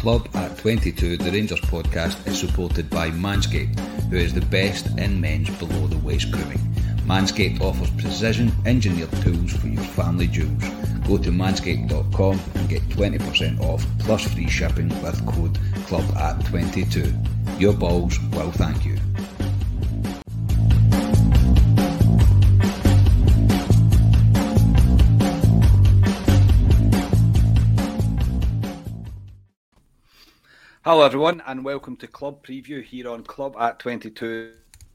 Club at 22, the Rangers podcast, is supported by Manscaped, who is the best in men's below the waist grooming. Manscaped offers precision engineered tools for your family jewels. Go to manscaped.com and get 20% off plus free shipping with code club at 22. Your balls will thank you. Hello, everyone, and welcome to Club Preview here on Club at 22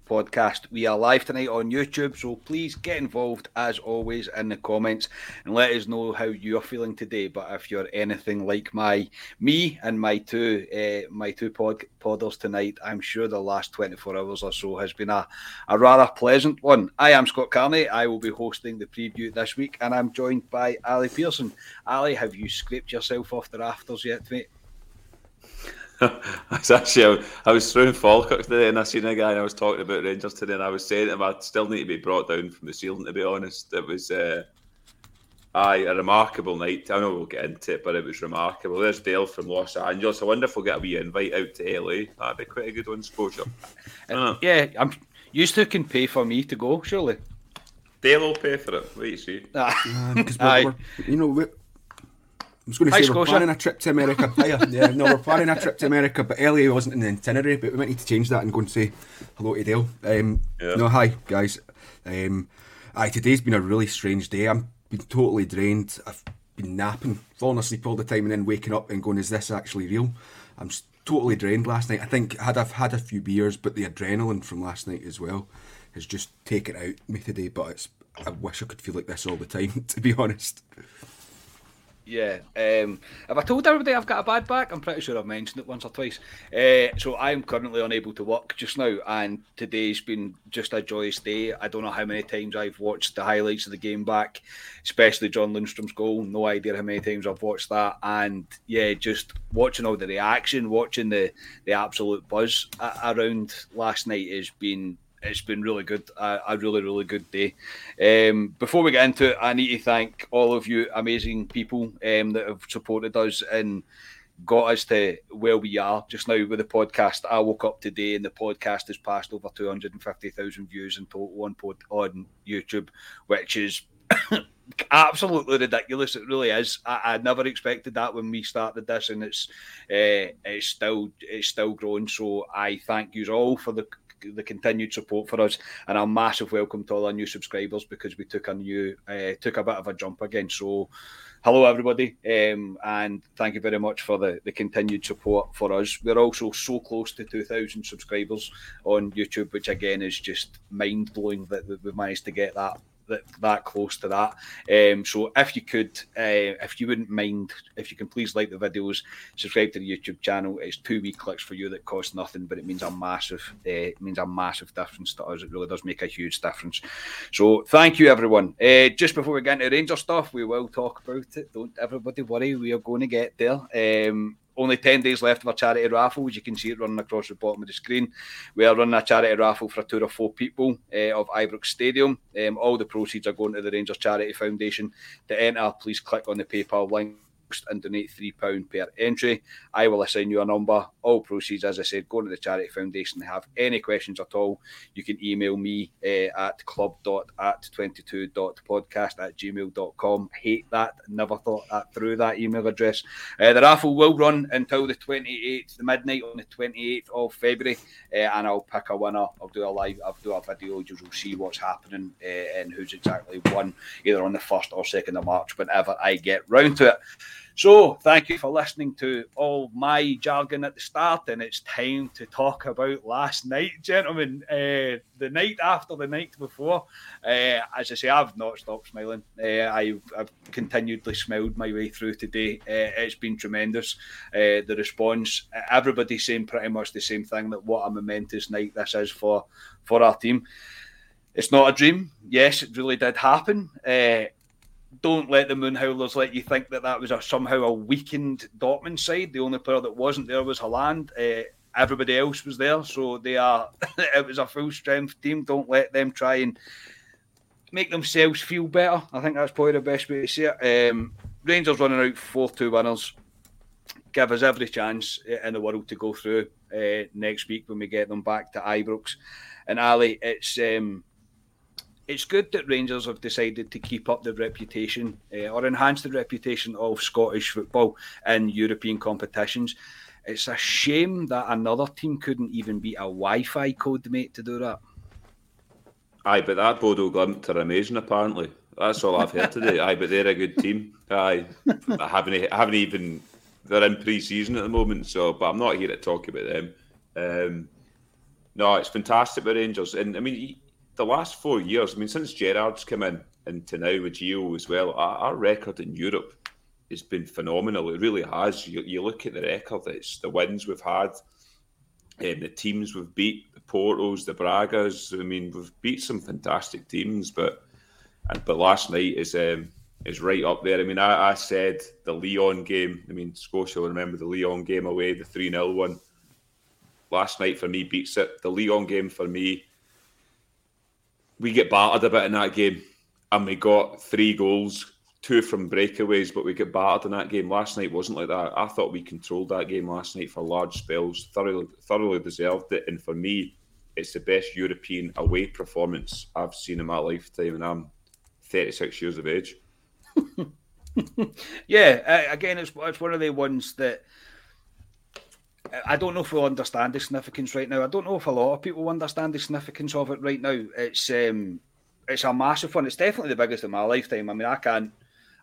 podcast. We are live tonight on YouTube, so please get involved as always in the comments and let us know how you're feeling today. But if you're anything like my me and my two uh, my two pod, podders tonight, I'm sure the last 24 hours or so has been a, a rather pleasant one. I am Scott Carney. I will be hosting the preview this week, and I'm joined by Ali Pearson. Ali, have you scraped yourself off the rafters yet, mate? I was actually I was throwing Falkirk today, and I seen a guy and I was talking about Rangers today, and I was saying to him I still need to be brought down from the ceiling. To be honest, it was uh, aye a remarkable night. I know we'll get into it, but it was remarkable. There's Dale from Los Angeles. I wonder if we'll get a wee invite out to LA. That'd be quite a good one, exposure. Uh, yeah, I'm used to can pay for me to go. Surely Dale will pay for it. Wait, see. Ah. because we're, we're, you know, we're, I was going to Hi, say we're Scotia. planning a trip to America. Hiya. yeah, no, we're planning a trip to America, but LA wasn't in the itinerary. But we might need to change that and go and say hello to Dale. Um, Yeah. No, hi guys. Um, aye, today's been a really strange day. I'm been totally drained. I've been napping, falling asleep all the time, and then waking up and going, "Is this actually real?" I'm totally drained last night. I think had I've had a few beers, but the adrenaline from last night as well has just taken out me today. But it's I wish I could feel like this all the time, to be honest. Yeah. Um, have I told everybody I've got a bad back? I'm pretty sure I've mentioned it once or twice. Uh, so I'm currently unable to work just now, and today's been just a joyous day. I don't know how many times I've watched the highlights of the game back, especially John Lundstram's goal. No idea how many times I've watched that, and yeah, just watching all the reaction, watching the the absolute buzz around last night has been it's been really good. A, a really, really good day. Um, before we get into it, I need to thank all of you amazing people um, that have supported us and got us to where we are just now with the podcast. I woke up today and the podcast has passed over 250,000 views in total on, pod, on YouTube, which is absolutely ridiculous. It really is. I, I never expected that when we started this, and it's uh, it's still it's still growing. So I thank you all for the the continued support for us, and a massive welcome to all our new subscribers because we took a new uh, took a bit of a jump again. So. Hello, everybody, um, and thank you very much for the, the continued support for us. We're also so close to 2,000 subscribers on YouTube, which again is just mind blowing that that we've managed to get that that, that close to that. Um, so if you could, uh, if you wouldn't mind, if you can please like the videos, subscribe to the YouTube channel. It's two wee clicks for you that cost nothing, but it means a massive, uh, it means a massive difference to us. It really does make a huge difference. So thank you, everyone. Uh, just before we get into Ranger stuff, we will talk about it. Don't everybody worry, we are going to get there. Um, only 10 days left of our charity raffle. As you can see it running across the bottom of the screen. We are running a charity raffle for a tour of four people uh, of Ibrox Stadium. Um, all the proceeds are going to the Rangers Charity Foundation. To enter, please click on the PayPal link and donate £3 per entry. I will assign you a number. All proceeds, as I said, go to the Charity Foundation. If you have any questions at all, you can email me uh, at club.at22.podcast at gmail.com. Hate that. Never thought that through that email address. Uh, the raffle will run until the 28th, the midnight on the 28th of February, uh, and I'll pick a winner. I'll do a live, I'll do a video. You'll see what's happening and who's exactly won, either on the 1st or 2nd of March, whenever I get round to it. So, thank you for listening to all my jargon at the start, and it's time to talk about last night, gentlemen. Uh, the night after the night before, uh, as I say, I've not stopped smiling. Uh, I've, I've, continually smiled my way through today. it's been tremendous. the response, everybody's saying pretty much the same thing that what a momentous night this is for for our team. It's not a dream. Yes, it really did happen don't let the Moon Howlers let you think that that was a, somehow a weakened Dortmund side. The only player that wasn't there was Haaland. Uh, everybody else was there, so they are. it was a full strength team. Don't let them try and make themselves feel better. I think that's probably the best way to see it. Um, Rangers running out four two winners give us every chance in the world to go through uh, next week when we get them back to Ibrox. And Ali, it's um, it's good that Rangers have decided to keep up the reputation uh, or enhance the reputation of Scottish football in European competitions. It's a shame that another team couldn't even beat a Wi-Fi code mate to do that. Aye, but that Bodo Glimt are amazing. Apparently, that's all I've heard today. Aye, but they're a good team. Aye, I haven't, I haven't even. They're in pre-season at the moment, so but I'm not here to talk about them. Um, no, it's fantastic with Rangers, and I mean the last four years, I mean, since Gerrard's come in and to now with Gio as well, our, our, record in Europe has been phenomenal. It really has. You, you look at the record, it's the wins we've had, and the teams we've beat, the Portos, the Bragas. I mean, we've beat some fantastic teams, but but last night is um, is right up there. I mean, I, I said the Leon game. I mean, Scotia will remember the Leon game away, the 3 0 one. Last night for me beats it. The Leon game for me we get battered a bit in that game, and we got three goals, two from breakaways, but we get battered in that game. Last night wasn't like that. I thought we controlled that game last night for large spells, thoroughly, thoroughly deserved it, and for me, it's the best European away performance I've seen in my lifetime, and I'm 36 years of age. yeah, again, it's it's one of the ones that I don't know if we'll understand the significance right now. I don't know if a lot of people understand the significance of it right now. It's um, it's a massive one. It's definitely the biggest in my lifetime. I mean, I can't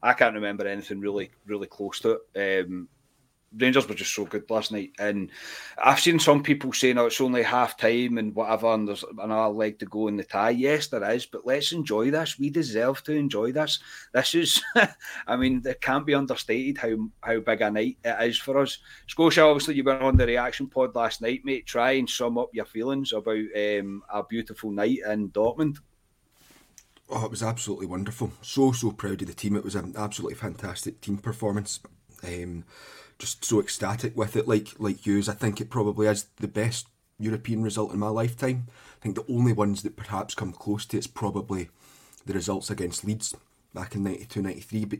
I can't remember anything really really close to it. Um, Rangers were just so good last night, and I've seen some people saying, "Oh, it's only half time and whatever, and there's another leg to go in the tie." Yes, there is, but let's enjoy this. We deserve to enjoy this. This is, I mean, it can't be understated how how big a night it is for us. Scotia, obviously, you went on the reaction pod last night, mate. Try and sum up your feelings about um, a beautiful night in Dortmund. Oh, it was absolutely wonderful. So so proud of the team. It was an absolutely fantastic team performance. Um, just so ecstatic with it, like like yous. I think it probably is the best European result in my lifetime. I think the only ones that perhaps come close to it's probably the results against Leeds back in 92 93 but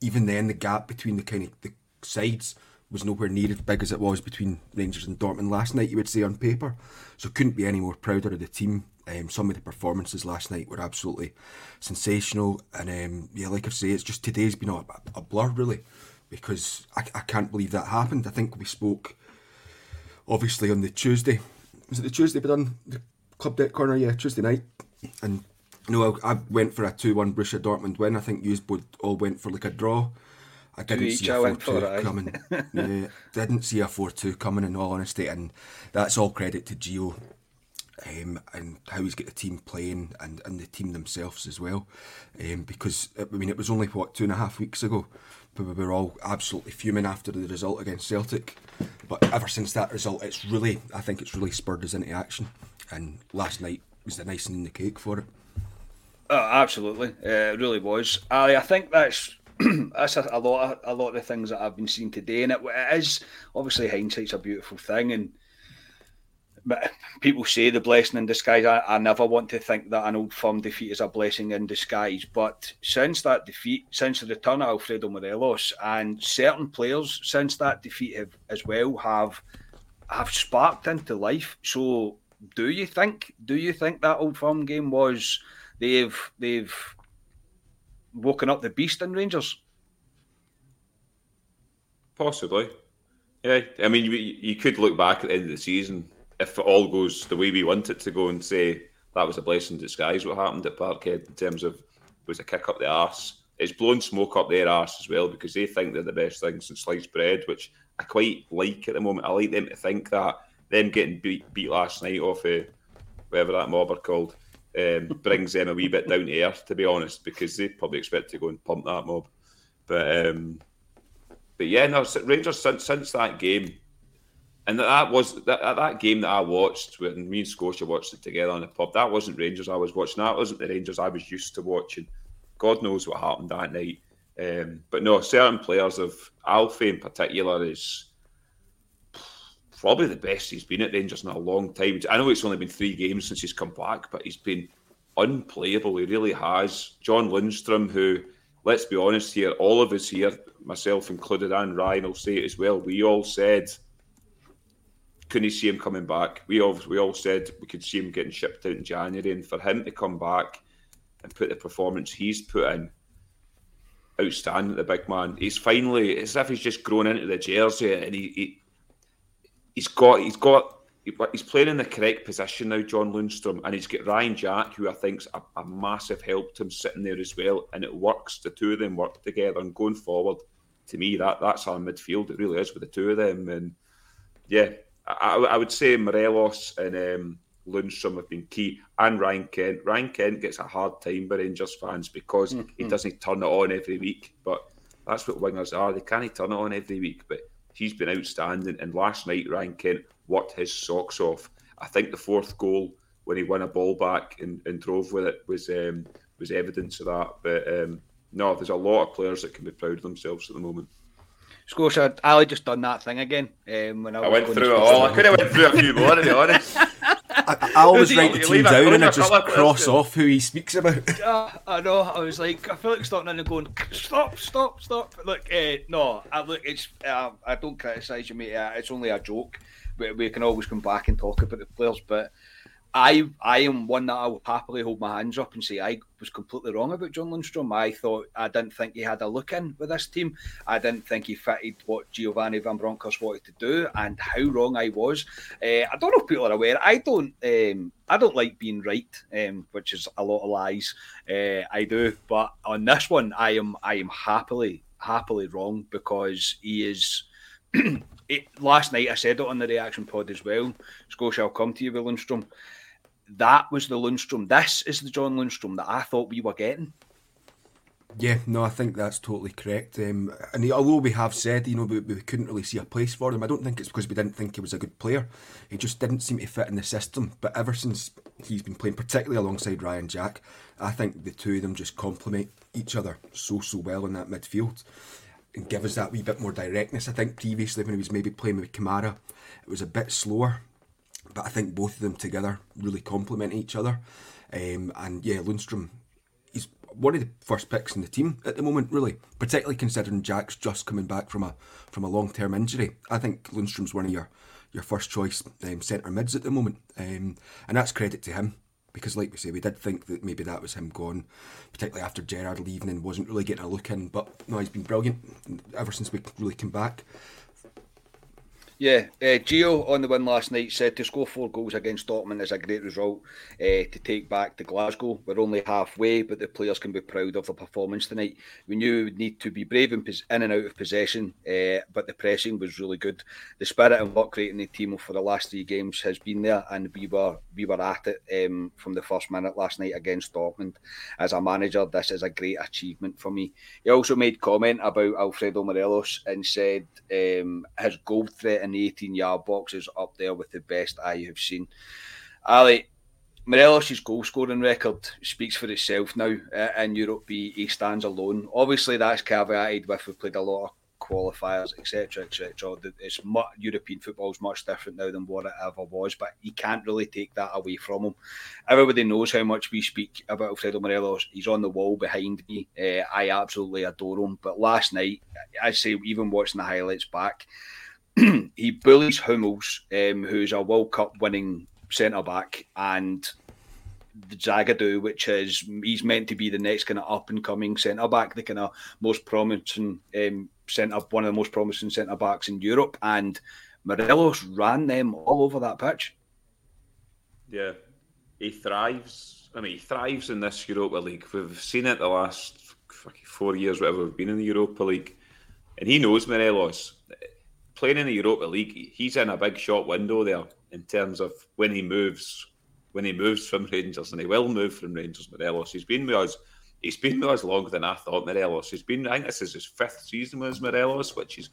even then the gap between the kind of the sides was nowhere near as big as it was between Rangers and Dortmund last night you would say on paper so couldn't be any more prouder of the team um, some of the performances last night were absolutely sensational and um, yeah like I say it's just today's been a, a blur really because I, I can't believe that happened. I think we spoke obviously on the Tuesday. Was it the Tuesday we done the club deck corner? Yeah, Tuesday night. And you know, I, I went for a two-one Borussia Dortmund win. I think you both all went for like a draw. I didn't see a four-two coming. yeah, didn't see a four-two coming. In all honesty, and that's all credit to Gio um, and how he's got the team playing and, and the team themselves as well. Um, because I mean, it was only what two and a half weeks ago, we were all absolutely fuming after the result against Celtic. But ever since that result, it's really, I think it's really spurred us into action. And last night was the icing in the cake for it. Oh, absolutely, uh, it really was. Ali, I think that's that's a, a, lot of a lot of the things that I've been seeing today, and it, it is obviously hindsight's a beautiful thing, and people say the blessing in disguise. I, I, never want to think that an old firm defeat is a blessing in disguise. But since that defeat, since the return of Alfredo Morelos, and certain players since that defeat have, as well have have sparked into life. So, do you think? Do you think that old firm game was they've they've woken up the beast in Rangers? Possibly. Yeah, I mean, you, you could look back at the end of the season if it all goes the way we want it to go and say that was a blessing in disguise what happened at Parkhead in terms of it was a kick up the arse. It's blown smoke up their arse as well because they think they're the best things in sliced bread, which I quite like at the moment. I like them to think that them getting beat, beat last night off of whatever that mob are called um, brings them a wee bit down to earth, to be honest, because they probably expect to go and pump that mob. But um, but yeah, no, Rangers since since that game, and that was that, that game that I watched when me and Scotia watched it together on the pub. That wasn't Rangers I was watching. That wasn't the Rangers I was used to watching. God knows what happened that night. Um, but no, certain players of Alfie in particular is probably the best he's been at Rangers in a long time. I know it's only been three games since he's come back, but he's been unplayable. He really has. John Lundstram, who, let's be honest here, all of us here, myself included, and Ryan will say it as well. We all said couldn't see him coming back. We all we all said we could see him getting shipped out in January, and for him to come back and put the performance he's put in, outstanding. The big man. He's finally it's as if he's just grown into the jersey, and he, he he's got he's got he's playing in the correct position now, John Lundstram, and he's got Ryan Jack, who I think's a, a massive help to him sitting there as well, and it works. The two of them work together, and going forward, to me, that that's our midfield. It really is with the two of them, and yeah, I, I would say Morelos and um, Lundstram have been key, and Ryan Kent. Ryan Kent gets a hard time by Rangers fans because mm-hmm. he doesn't turn it on every week, but that's what wingers are. They can't turn it on every week, but he's been outstanding. And last night, Ryan Kent worked his socks off. I think the fourth goal when he won a ball back and, and drove with it was um, was evidence of that. But um, no, there's a lot of players that can be proud of themselves at the moment. Scotia, Ali just done that thing again. Um, when I, I went through it all. I could have went through a few more, to be honest. I, I always write the team down and I just cross off who he speaks about. Uh, I know. I was like, I feel like stopping in and going, stop, stop, stop. Look, uh, no, I, look, it's. Uh, I don't criticise you, mate. Uh, it's only a joke. We, we can always come back and talk about the players, but I I am one that I will happily hold my hands up and say I was completely wrong about John Lundstram. I thought I didn't think he had a look in with this team. I didn't think he fitted what Giovanni Van Bronckhorst wanted to do, and how wrong I was. Uh, I don't know if people are aware. I don't um, I don't like being right, um, which is a lot of lies. Uh, I do, but on this one, I am I am happily happily wrong because he is. it, last night I said it on the reaction pod as well. Scotia, I'll come to you with that was the Lundstram. This is the John Lundstram that I thought we were getting. Yeah, no, I think that's totally correct. Um, and although we have said, you know, we, we, couldn't really see a place for him, I don't think it's because we didn't think he was a good player. He just didn't seem to fit in the system. But ever since he's been playing, particularly alongside Ryan Jack, I think the two of them just complement each other so, so well in that midfield and give us that wee bit more directness. I think previously when he was maybe playing with Kamara, it was a bit slower but I think both of them together really complement each other. Um, and yeah, Lundstram, he's one of the first picks in the team at the moment, really, particularly considering Jack's just coming back from a from a long term injury. I think Lundstram's one of your your first choice um, centre mids at the moment, um, and that's credit to him. Because, like we say, we did think that maybe that was him gone, particularly after Gerrard leaving and wasn't really getting a look in. But no, he's been brilliant ever since we really came back. Yeah, uh, Gio on the win last night said to score four goals against Dortmund is a great result uh, to take back to Glasgow. We're only halfway, but the players can be proud of the performance tonight. We knew we would need to be brave in, in and out of possession, uh, but the pressing was really good. The spirit and work rate in the team for the last three games has been there, and we were we were at it um, from the first minute last night against Dortmund. As a manager, this is a great achievement for me. He also made comment about Alfredo Morelos and said um, his goal threat in the 18 yard box is up there with the best I have seen. Ali, Morelos' goal scoring record speaks for itself now uh, in Europe. He, he stands alone. Obviously, that's caveated with we've played a lot of qualifiers, etc., etc. It's much, European football is much different now than what it ever was, but you can't really take that away from him. Everybody knows how much we speak about Alfredo Morelos. He's on the wall behind me. Uh, I absolutely adore him. But last night, I say, even watching the highlights back, he bullies Hummels, um, who's a World Cup winning centre back, and the Zagadou, which is he's meant to be the next kind of up and coming centre back, the kind of most promising um, centre, one of the most promising centre backs in Europe, and Morelos ran them all over that pitch. Yeah, he thrives. I mean, he thrives in this Europa League. We've seen it the last four years, whatever we've been in the Europa League, and he knows Morelos playing in the Europa League, he's in a big shot window there in terms of when he moves, when he moves from Rangers, and he will move from Rangers. Morelos, he's been with us. He's been with us longer than I thought. Morelos, he's been. I think this is his fifth season with Morelos, which is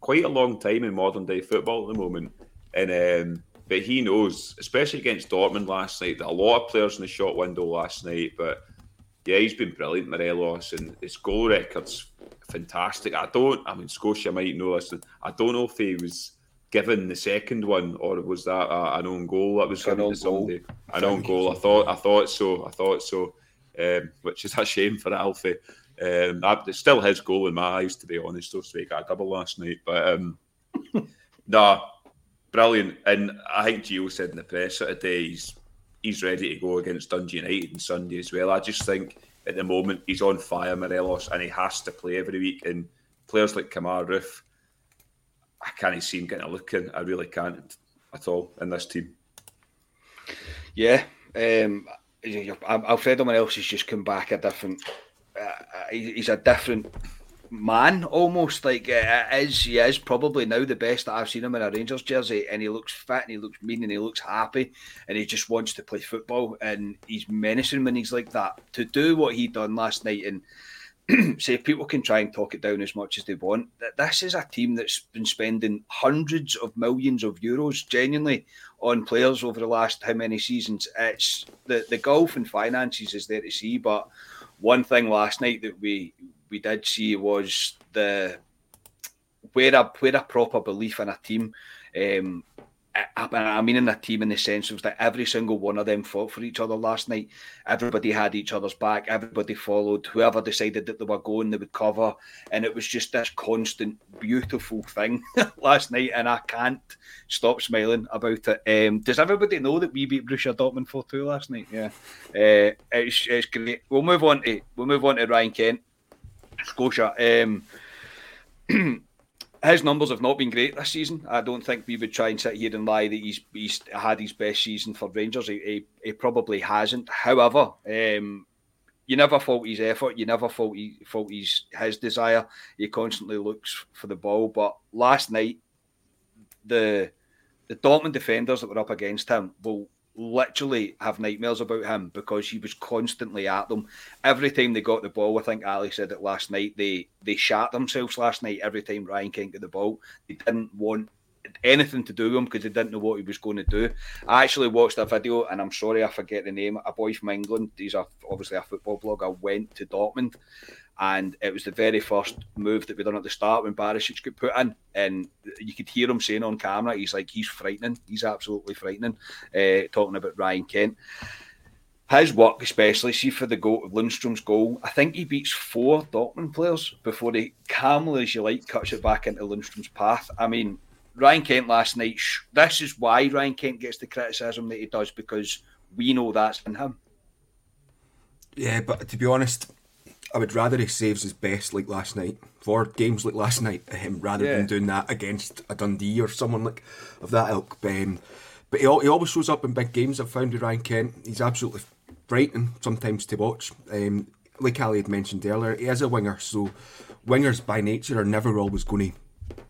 quite a long time in modern day football at the moment. And um, but he knows, especially against Dortmund last night, that a lot of players in the shot window last night. But yeah, he's been brilliant, Morelos, and his goal records fantastic. I don't. I mean, Scotia might know this. I don't know if he was given the second one or was that a, an own goal that was given to somebody. Goal. An own goal. I thought. I thought so. I thought so. Um, which is a shame for Alfie. Um, that, it's still his goal in my eyes, to be honest. Though, so he got a double last night, but um, nah, brilliant. And I think Gio said in the press today he's he's ready to go against Dundee United on Sunday as well. I just think at the moment he's on fire, Morelos, and he has to play every week. And players like Kemar Roofe, I can't see him getting a look in. I really can't at all in this team. Yeah, um, Alfredo Morelos has just come back a different. Uh, he's a different man almost like uh, is he is probably now the best that I've seen him in a Rangers jersey and he looks fit and he looks mean and he looks happy and he just wants to play football and he's menacing when he's like that. To do what he done last night and say people can try and talk it down as much as they want this is a team that's been spending hundreds of millions of euros genuinely on players over the last how many seasons. It's the the golf and finances is there to see but one thing last night that we we did see was the where a where a proper belief in a team. Um, I, mean, in a team in the sense of that every single one of them fought for each other last night. Everybody had each other's back. Everybody followed. Whoever decided that they were going, they would cover. And it was just this constant, beautiful thing last night. And I can't stop smiling about it. Um, does everybody know that we beat Borussia Dortmund 4 2 last night? Yeah. Uh, it's, it's great. We'll move on to we'll move on to Ryan Kent. Scotia. Um, his numbers have not been great this season. I don't think we would try and sit here and lie that he's he's had his best season for Rangers. He, he, he probably hasn't. However, um, you never fault his effort. You never fault, he, fault his, his desire. He constantly looks for the ball. But last night, the the Dortmund defenders that were up against him will literally have nightmares about him because he was constantly at them. Every time they got the ball, I think Ali said it last night, they they shot themselves last night every time Ryan Kent got the ball. They didn't want anything to do with him because they didn't know what he was going to do. I actually watched a video, and I'm sorry I forget the name. A boy from England, he's a, obviously a football blogger, went to Dortmund and it was the very first move that we done at the start when Barisic got put in, and you could hear him saying on camera, he's like, he's frightening, he's absolutely frightening, uh, talking about Ryan Kent. His work, especially, see for the goal, of Lundstram's goal, I think he beats four Dortmund players before he calmly, as you like, cuts it back into Lundstram's path. I mean, Ryan Kent last night, this is why Ryan Kent gets the criticism that he does because we know that's in him. Yeah, but to be honest, I would rather he saves his best like last night for games like last night, um, rather Yeah. than doing that against a Dundee or someone like of that ilk. Um, but he, he always shows up in big games. I've found with Ryan Kent, he's absolutely frightening sometimes to watch. Um, like Ali had mentioned earlier, he is a winger, so wingers by nature are never always going to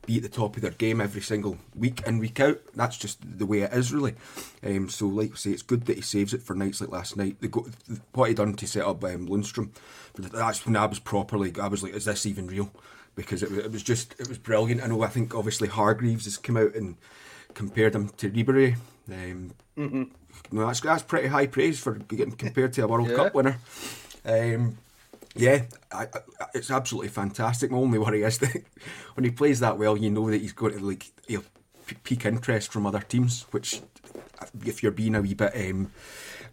be at the top of their game every single week in week out. That's just the way it is, really. Um, so, like I say, it's good that he saves it for nights like last night. The go- what he done to set up um, Lundstram, but that's when I was properly. I was like, is this even real? Because it, wa- it was just, it was brilliant. I know. I think obviously Hargreaves has come out and compared him to Ribery. Um, no, that's that's pretty high praise for getting compared to a World Yeah. Cup winner. Um, yeah, I, I, it's absolutely fantastic. My only worry is that when he plays that well, you know that he's going to like he'll p- pique interest from other teams. Which, if you're being a wee bit um,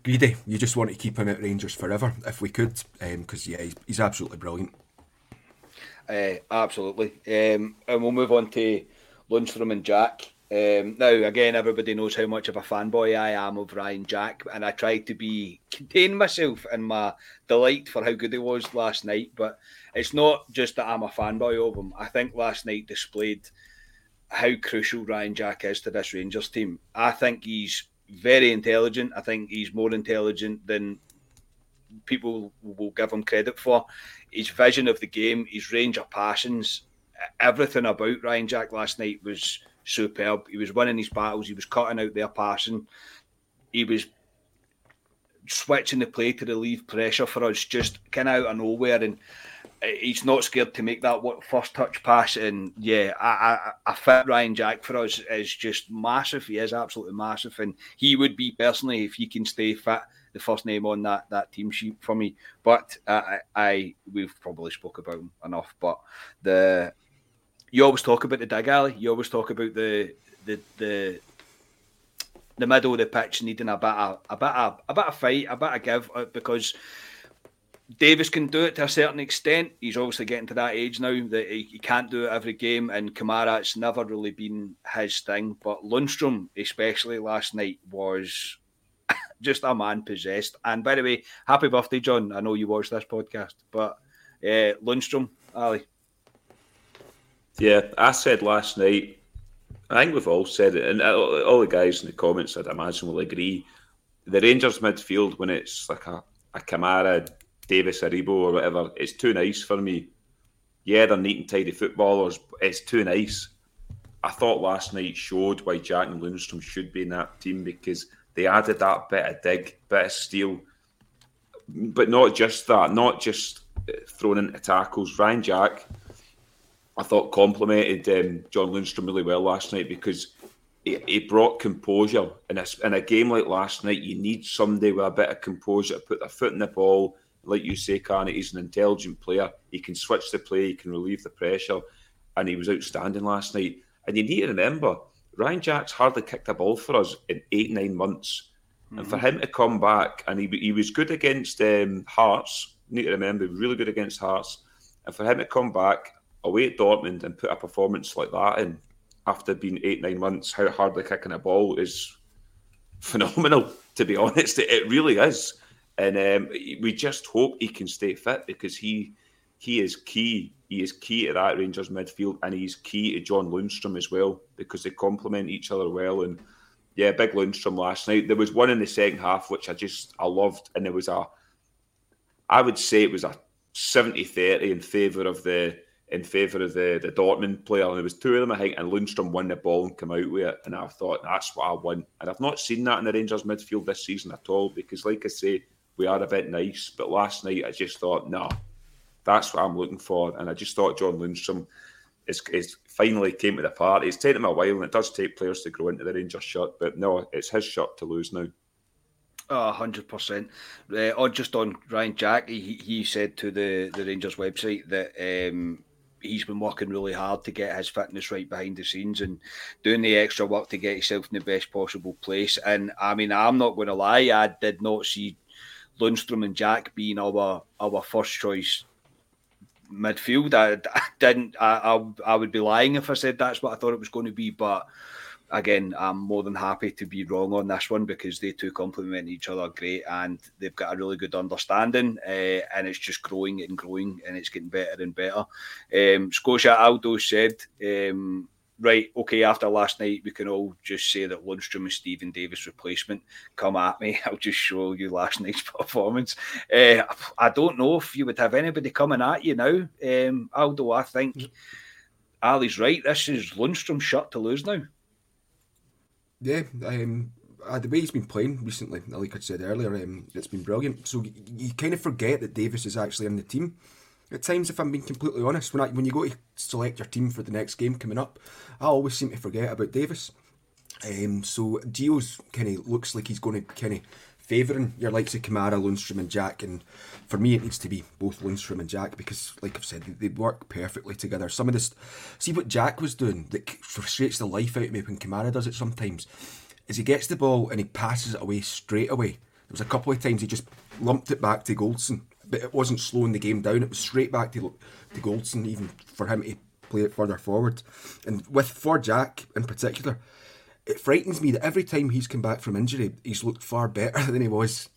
greedy, you just want to keep him at Rangers forever if we could. Because yeah, he's, he's absolutely brilliant. Uh, absolutely. Um, and we'll move on to Lundstram and Jack. Um, now, again, everybody knows how much of a fanboy I am of Ryan Jack, and I tried to be contain myself in my delight for how good he was last night. But it's not just that I'm a fanboy of him. I think last night displayed how crucial Ryan Jack is to this Rangers team. I think he's very intelligent. I think he's more intelligent than people will give him credit for. His vision of the game, his range of passions, everything about Ryan Jack last night was superb. He was winning his battles, he was cutting out their passing, he was switching the play to relieve pressure for us just kind of out of nowhere. And uh, he's not scared to make that first touch pass. And yeah, I, I, I fit Ryan Jack for us is just massive. He is absolutely massive, and he would be personally if he can stay fit. The first name on that that team sheet for me, but uh, I, I we've probably spoke about him enough. But the you always talk about the dig alley. You always talk about the the the the middle of the pitch needing a bit of a bit of a bit of fight, a bit of give uh, because Davis can do it to a certain extent. He's obviously getting to that age now that he, he can't do it every game. And Kamara, it's never really been his thing. But Lundstram, especially last night, was just a man possessed. And by the way, happy birthday, John. I know you watched this podcast, but uh, Lundstram, Ali. Yeah, I said last night. I think we've all said it, and all all the guys in the comments, I'd imagine, will agree. The Rangers midfield, when it's like a, a Kamara, Davis, Aribo, or whatever, it's too nice for me. Yeah, they're neat and tidy footballers, but it's too nice. I thought last night showed why Jack and Lundstram should be in that team because they added that bit of dig, bit of steel, but not just that, not just uh, thrown into tackles. Ryan Jack, I thought complimented um, John Lundstram really well last night because he, he brought composure in a, in a game like last night. You need somebody with a bit of composure to put their foot in the ball. Like you say, Carney, he's an intelligent player. He can switch the play, he can relieve the pressure, and he was outstanding last night. And you need to remember, Ryan Jack's hardly kicked a ball for us in eight, nine months. And for him to come back, and he, he was good against um, Hearts, you need to remember, really good against Hearts. And for him to come back away at Dortmund and put a performance like that in after being eight, nine months, how hardly kicking a ball is phenomenal, to be honest. It, it really is. And um, we just hope he can stay fit because he he is key. He is key to that Rangers midfield, and he's key to John Lundstram as well because they complement each other well. And yeah, big Lundstram last night. There was one in the second half which I just I loved, and there was a I would say it was a 70-30 in favour of the in favour of the, the Dortmund player. And there was two of them, I think, and Lundstram won the ball and came out with it. And I thought that's what I want. And I've not seen that in the Rangers midfield this season at all because, like I say, we are a bit nice. But last night I just thought, no, that's what I'm looking for. And I just thought John Lundstram is, is finally came to the party. It's taken him a while, and it does take players to grow into the Rangers shirt. But no, it's his shirt to lose now. Hundred percent. Uh, on just on Ryan Jack, he, he said to the, the Rangers website that um, he's been working really hard to get his fitness right behind the scenes and doing the extra work to get himself in the best possible place. And I mean, I'm not going to lie, I did not see Lundstram and Jack being our our first choice midfield. I, I didn't. I, I I would be lying if I said that's what I thought it was going to be, but again, I'm more than happy to be wrong on this one because they two complement each other great and they've got a really good understanding uh, and it's just growing and growing and it's getting better and better. Um, Scotia Aldo said, um, right, okay, after last night, we can all just say that Lundstram is Stephen Davis' replacement. Come at me, I'll just show you last night's performance. Uh, I don't know if you would have anybody coming at you now, um, Aldo. I think Ali's right. This is Lundstram's shot to lose now. Yeah, um, uh, the way he's been playing recently, like I said earlier, um, it's been brilliant. So you, you kind of forget that Davis is actually in the team at times, if I'm being completely honest. When I, when you go to select your team for the next game coming up, I always seem to forget about Davis. Um, so Gio's kind of looks like he's going to kind of favouring your likes of Kamara, Lundstram, and Jack. And for me, it needs to be both Lundstram and Jack because, like I've said, they, they work perfectly together. Some of this, see what Jack was doing that frustrates the life out of me when Kamara does it sometimes, is he gets the ball and he passes it away straight away. There was a couple of times he just lumped it back to Goldson, but it wasn't slowing the game down. It was straight back to to Goldson, even for him to play it further forward. And with for Jack in particular, it frightens me that every time he's come back from injury, he's looked far better than he was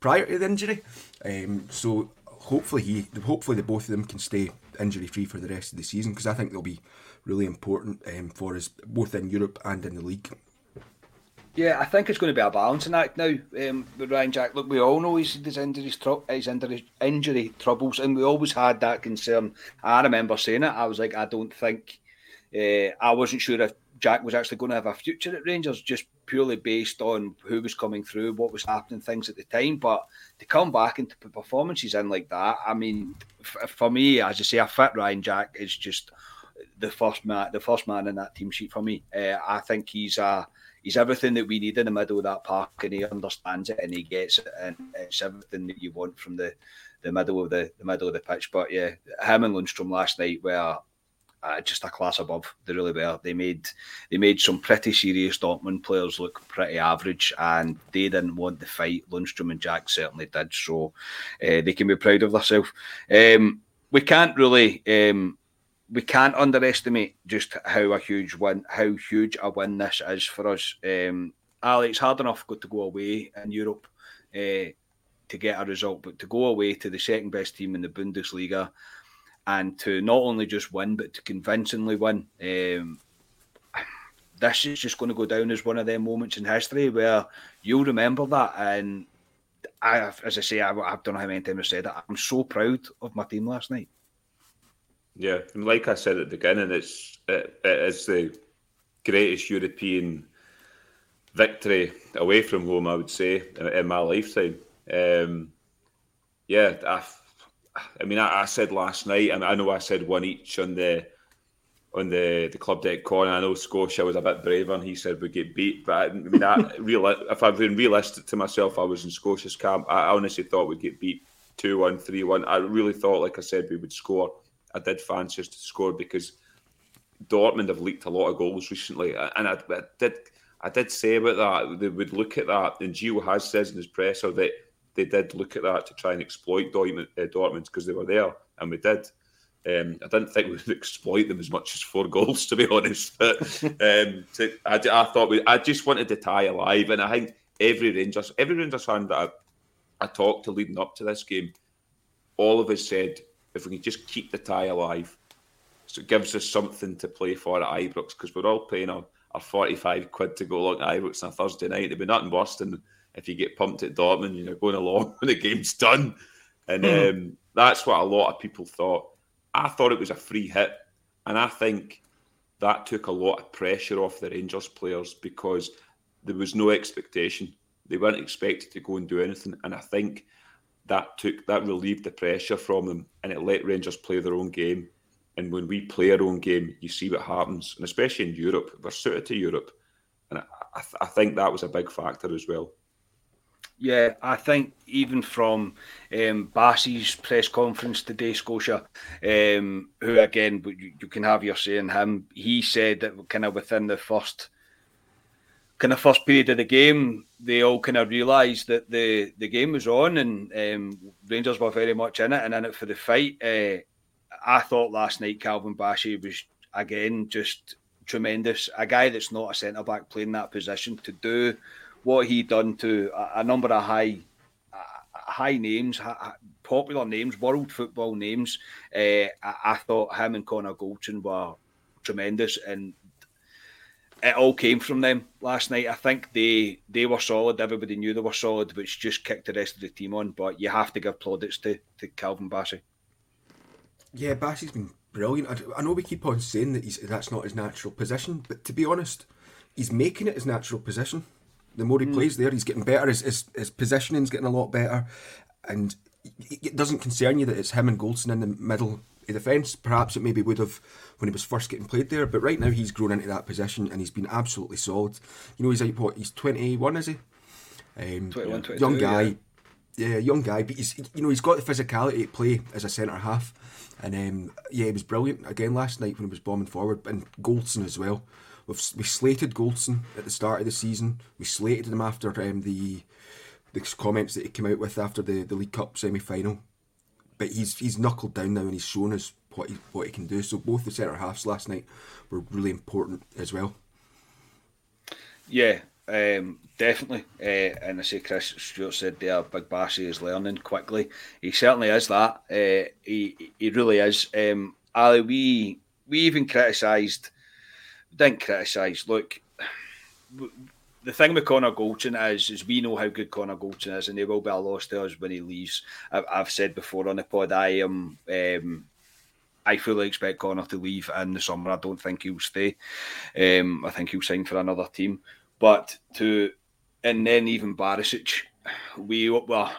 prior to the injury. Um, so hopefully he, hopefully the both of them can stay injury free for the rest of the season because I think they'll be really important um, for us both in Europe and in the league. Yeah, I think it's going to be a balancing act now um, with Ryan Jack. Look, we all know he's his injuries, his injury, injury troubles, and we always had that concern. I remember saying it. I was like, I don't think, uh, I wasn't sure if Jack was actually going to have a future at Rangers, just purely based on who was coming through, what was happening, things at the time. But to come back and to put performances in like that, I mean, f- for me, as I say, a fit Ryan Jack is just the first man, the first man in that team sheet for me. Uh, I think he's a he's everything that we need in the middle of that park, and he understands it and he gets it, and it's everything that you want from the the middle of the the middle of the pitch. But yeah, him and Lundstram last night were uh, just a class above. They really were. They made they made some pretty serious Dortmund players look pretty average, and they didn't want the fight. Lundstram and Jack certainly did, so uh, they can be proud of themselves. Um, we can't really. Um, we can't underestimate just how a huge win, how huge a win this is for us. Um, Ali, hard enough to go away in Europe uh, to get a result, but to go away to the second best team in the Bundesliga and to not only just win, but to convincingly win. Um, this is just going to go down as one of them moments in history where you'll remember that. And I, as I say, I, I don't know how many times I've said it. I'm so proud of my team last night. Yeah, and like I said at the beginning, it's it, it is the greatest European victory away from home, I would say, in, in my lifetime. Um, yeah, I, I mean, I, I, said last night, and I know I said one each on the on the, the club deck corner. I know Scotia was a bit braver, and he said we'd get beat. But I, I mean, I, real, if I've been realistic to myself, I was in Scotia's camp. I honestly thought we'd get beat 2 1, 3 1. I really thought, like I said, we would score. I did fancy us to score because Dortmund have leaked a lot of goals recently, and I, I did I did say about that they would look at that, and Gio has says in his presser that they did look at that to try and exploit Dortmund uh, because they were there, and we did. Um, I didn't think we would exploit them as much as four goals, to be honest. But um, to, I, I, thought we, I just wanted to tie alive, and I think every Rangers, every Rangers fan that I, I talked to leading up to this game, all of us said if we can just keep the tie alive, so it gives us something to play for at Ibrox because we're all paying our, our 45 quid to go along to Ibrox on a Thursday night. It'd be nothing worse than if you get pumped at Dortmund, you're going along when the game's done. And mm. um, that's what a lot of people thought. I thought it was a free hit. And I think that took a lot of pressure off the Rangers players because there was no expectation. They weren't expected to go and do anything. And I think that took that relieved the pressure from them and it let Rangers play their own game. And when we play our own game, you see what happens. And especially in Europe, we're suited to Europe. And I, I, th- I think that was a big factor as well. Yeah, I think even from um, Bassey's press conference today, Scotia, um, who again, you, you can have your say in him, he said that kind of within the first kind of first period of the game, they all kind of realised that the, the game was on and um, Rangers were very much in it and in it for the fight. Uh, I thought last night Calvin Bassey was again just tremendous. A guy that's not a centre back playing that position to do what he done to a, a number of high high names, popular names, world football names. Uh, I, I, thought him and Connor Goldson were tremendous, and it all came from them last night. I think they they were solid. Everybody knew they were solid, which just kicked the rest of the team on. But you have to give plaudits to to Calvin Bassey. Yeah, Bassey's been brilliant. I, I know we keep on saying that he's, that's not his natural position, but to be honest, he's making it his natural position. The more he mm. plays there, he's getting better. His, his, his positioning's getting a lot better. And it doesn't concern you that it's him and Goldson in the middle of the defence. Perhaps it maybe would have when he was first getting played there. But right now, he's grown into that position and he's been absolutely solid. You know, he's like, what, he's 21, is he? Um, 21, young guy. Yeah. Yeah, young guy, but he's you know he's got the physicality to play as a centre half, and um, yeah, he was brilliant again last night when he was bombing forward, and Goldson as well. We've we slated Goldson at the start of the season. We slated him after um, the the comments that he came out with after the, the League Cup semi final. But he's he's knuckled down now and he's shown us what he what he can do. So both the centre halves last night were really important as well. Yeah, um, definitely. Uh, and I say Chris Stewart said there, Big Bassey is learning quickly. He certainly is that. Uh, he he really is. Um, Ali, we we even criticised, didn't criticise. Look, the thing with Connor Goldson is, is we know how good Connor Goldson is, and there will be a loss to us when he leaves. I've, I've said before on the pod, I am. Um, I fully expect Connor to leave in the summer. I don't think he'll stay. Um, I think he'll sign for another team. But to and then even Barisic, we well,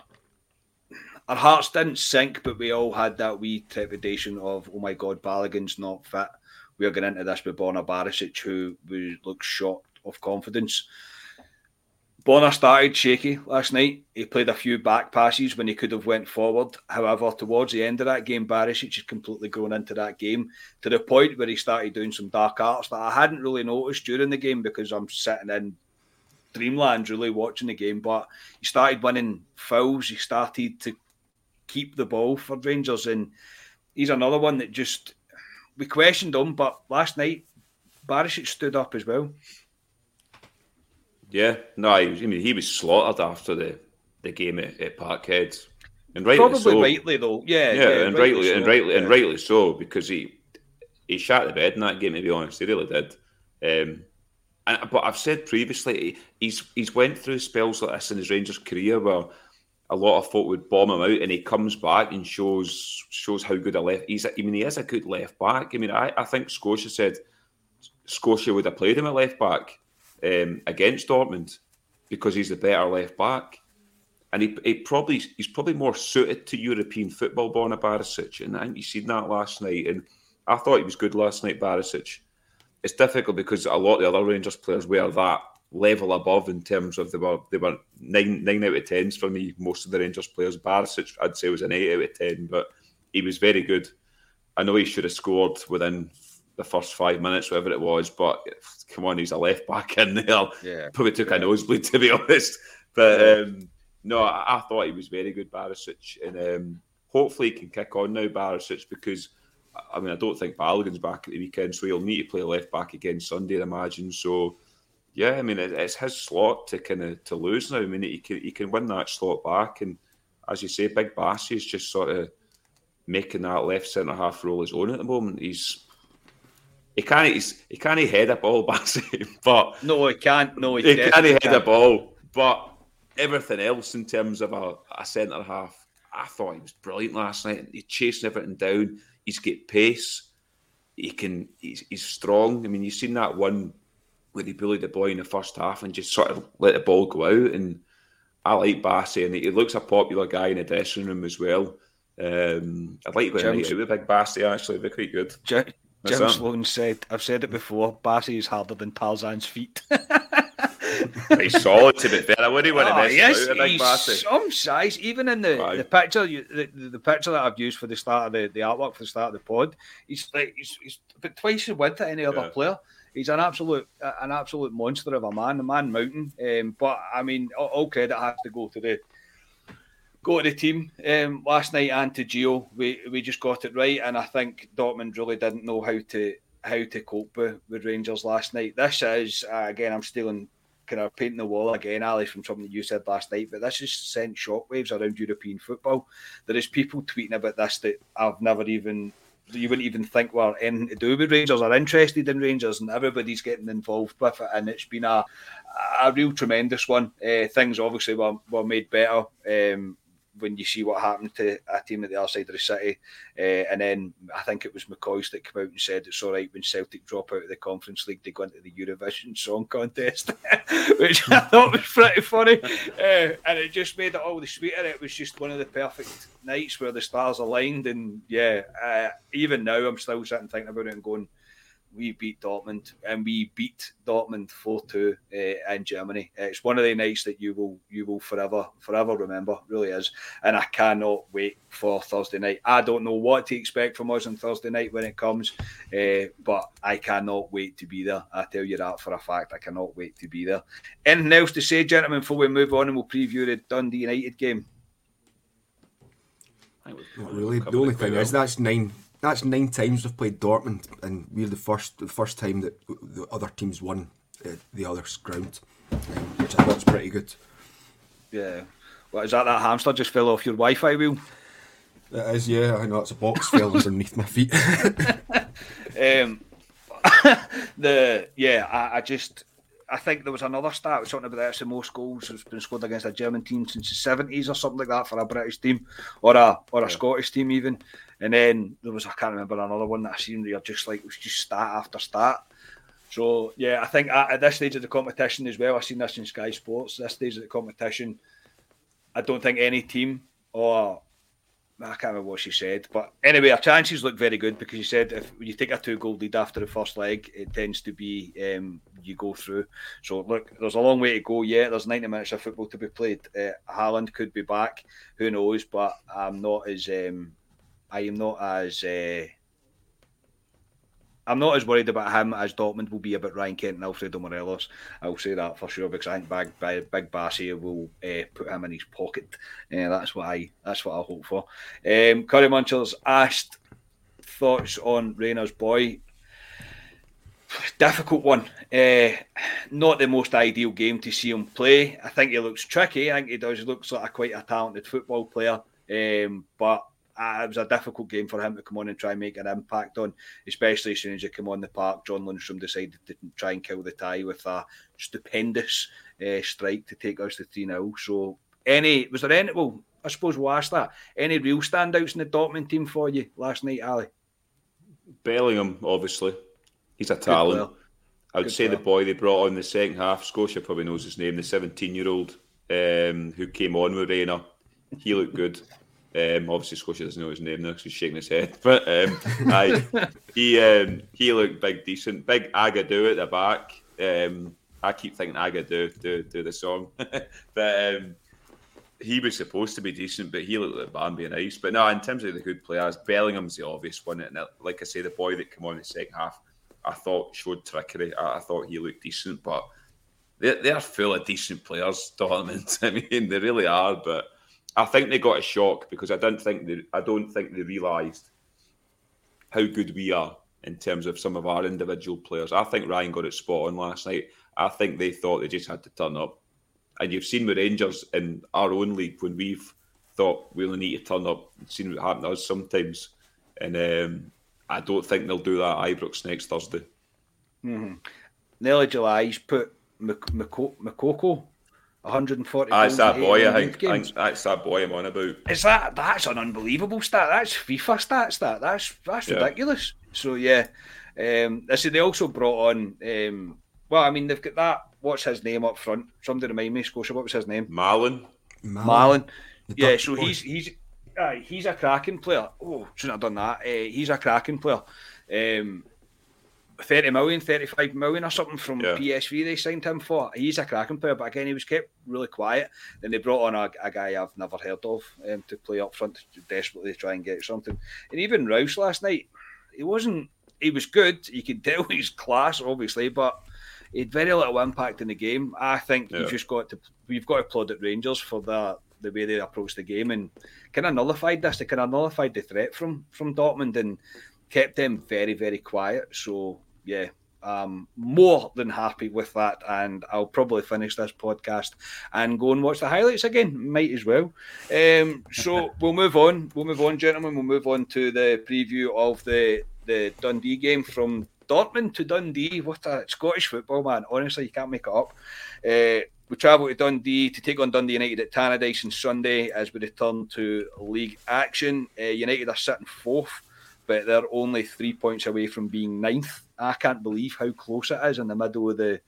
our hearts didn't sink, but we all had that wee trepidation of, oh my God, Balogun's not fit. We are going into this with Borna Barisic, who looks short of confidence. Borna started shaky last night. He played a few back passes when he could have went forward. However, towards the end of that game, Barisic had completely grown into that game to the point where he started doing some dark arts that I hadn't really noticed during the game because I'm sitting in dreamland really watching the game. But he started winning fouls. He started to keep the ball for Rangers, and he's another one that just we questioned him. But last night, Barisic stood up as well. Yeah, no, I, I mean he was slaughtered after the, the game at, at Parkhead, and rightly Probably so. rightly though, yeah, yeah, yeah and rightly, rightly so. and rightly yeah. and rightly so because he he shot the bed in that game. To be honest, he really did. Um, and, but I've said previously he's he's went through spells like this in his Rangers career where a lot of folk would bomb him out, and he comes back and shows shows how good a left. He's I mean he is a good left back. I mean I, I think Scotia said Scotia would have played him at left back um, against Dortmund because he's the better left back. And he, he probably he's probably more suited to European football, Borna Barisic. And I think you seen that last night. And I thought he was good last night, Barisic. It's difficult because a lot of the other Rangers players wear that level above in terms of they were they were nine nine out of tens for me. Most of the Rangers players, Barisic, I'd say was an eight out of ten, but he was very good. I know he should have scored within the first five minutes, whatever it was. But come on, he's a left back in there. Yeah, probably took yeah. a nosebleed to be honest. But um, no, I, I, thought he was very good, Barisic, and um, hopefully he can kick on now, Barisic, because I mean I don't think Balogun's back at the weekend, so he'll need to play left back again Sunday, I imagine. So. Yeah, I mean it, it's his slot to kind of to lose now. I mean he can he can win that slot back, and as you say, Big Bassey is just sort of making that left centre half role his own at the moment. He's he can't he can't head a ball, Bassey, but no, he can't. No, he, he can't head can't. a ball. But everything else in terms of a, a centre half, I thought he was brilliant last night. He's chasing everything down. He's got pace. He can. He's, he's strong. I mean, you've seen that one where he bullied the boy in the first half and just sort of let the ball go out. And I like Bassey, and he looks a popular guy in the dressing room as well. Um, I'd like to go out with Big Bassey. Actually, they're quite good. Jim Sloan said, I've said it before, Bassey is harder than Tarzan's feet. he's solid to be fair. I wouldn't want to oh, yes, he's some size. Even in the, the picture, you, the, the picture that I've used for the start of the, the artwork for the start of the pod, he's like he's, he's about twice the width of any other player. He's an absolute an absolute monster of a man, a man mountain. Um, but I mean, all, all credit has to go to the go to the team um, last night and to Gio. We we just got it right, and I think Dortmund really didn't know how to how to cope with, with Rangers last night. This is uh, again, I'm stealing kind of painting the wall again, Ali, from something that you said last night. But this has sent shockwaves around European football. There is people tweeting about this that I've never even you wouldn't even think were anything to do with Rangers are interested in Rangers, and everybody's getting involved with it. And it's been a a real tremendous one. Uh, things obviously were, were made better. Um, when you see what happened to a team at the other side of the city. Uh, and then I think it was McCoist that came out and said it's all right when Celtic drop out of the Conference League, they go into the Eurovision Song Contest, which I thought was pretty funny. Uh, and it just made it all the sweeter. It was just one of the perfect nights where the stars aligned. And yeah, uh, even now I'm still sitting thinking about it and going, we beat Dortmund and we beat Dortmund 4-2 uh, in Germany. It's one of the nights that you will you will forever forever remember, really is. And I cannot wait for Thursday night. I don't know what to expect from us on Thursday night when it comes, uh, but I cannot wait to be there. I tell you that for a fact. I cannot wait to be there. Anything else to say, gentlemen, before we move on and we'll preview the Dundee United game? Not really. The only thing is that's nine that's nine times we've played Dortmund, and we're the first the first time that the other teams won uh, the other's ground, um, which I thought's pretty good. Yeah. What is that? That hamster just fell off your Wi-Fi wheel. It is, yeah. I know it's a box fell underneath my feet. um, the yeah, I, I just I think there was another stat was talking about the most goals has been scored against a German team since the seventies or something like that for a British team or a or a yeah. Scottish team even. And then there was I can't remember another one that I seen where just like it was just stat after stat. So yeah, I think at, at, this stage of the competition as well, I've seen this in Sky Sports. This stage of the competition, I don't think any team or I can't remember what she said, but anyway, our chances look very good because she said if you take a two goal lead after the first leg, it tends to be um, you go through. So look, there's a long way to go yet. There's 90 minutes of football to be played. Uh, Haaland could be back, who knows? But I'm not as um, I am not as uh, I'm not as worried about him as Dortmund will be about Ryan Kent and Alfredo Morelos. I'll say that for sure because I think Big, Big, Big Bassey will uh, put him in his pocket. Uh, that's what I that's what I hope for. Um, Curry Munchers asked thoughts on Reinier's boy. Difficult one. Uh, not the most ideal game to see him play. I think he looks tricky. I think he does. He looks like a quite a talented football player. Um, but uh, it was a difficult game for him to come on and try and make an impact on, especially as soon as he came on the park. John Lundstram decided to try and kill the tie with a stupendous uh, strike to take us to 3 0. So, any, was there any, well, I suppose we'll ask that. Any real standouts in the Dortmund team for you last night, Ali? Bellingham, obviously. He's a talent. I would Good say player. the boy they brought on the second half, Scotia probably knows his name, the 17 year old um, who came on with Reinier. He looked good. Um, obviously, Scotia doesn't know his name now because he's shaking his head. But um, I, he um, he looked big, decent. Big Agadoo at the back. Um, I keep thinking Agadoo do do the song, but um, he was supposed to be decent, but he looked like Bambi and Ice. But no, in terms of the good players, Bellingham's the obvious one. And like I say, the boy that came on in the second half, I thought showed trickery. I, I thought he looked decent, but they're, they're full of decent players, Dortmund. I mean, they really are, but I think they got a shock because I don't think they I don't think they realised how good we are in terms of some of our individual players. I think Ryan got it spot on last night. I think they thought they just had to turn up. And you've seen with Rangers in our own league when we've thought we only need to turn up, seen what happened to us sometimes. And um, I don't think they'll do that at Ibrox next Thursday. Mm-hmm. Nearly July's put Moukoko 140. That's that boy, I think. I think. That's that boy I'm on about. Is that that's an unbelievable stat? That's FIFA stats. That that's that's yeah. ridiculous. So yeah, um, I see they also brought on. Um, well, I mean they've got that. What's his name up front? Somebody remind me, Scotia. What was his name? Marlon. Marlon. Yeah. So he's he's uh, he's a cracking player. Oh, shouldn't have done that. Uh, he's a cracking player. Um, 30 million, 35 million or something from yeah. PSV they signed him for. He's a cracking player, but again, he was kept really quiet. Then they brought on a, a guy I've never heard of um, to play up front, to desperately try and get something. And even Rouse last night, he wasn't, he was good. You can tell he's class, obviously, but he had very little impact in the game. I think yeah. you've just got to, we've got to applaud at Rangers for that the way they approached the game and kind of nullified this. They kind of nullified the threat from from Dortmund and kept them very, very quiet. So yeah, I'm more than happy with that, and I'll probably finish this podcast and go and watch the highlights again. Might as well. Um, so we'll move on. We'll move on, gentlemen. We'll move on to the preview of the the Dundee game from Dortmund to Dundee. What a Scottish football man! Honestly, you can't make it up. Uh, we travel to Dundee to take on Dundee United at Tannadice on Sunday as we return to league action. Uh, United are sitting fourth, but they're only three points away from being ninth. I can't believe how close it is in the middle of the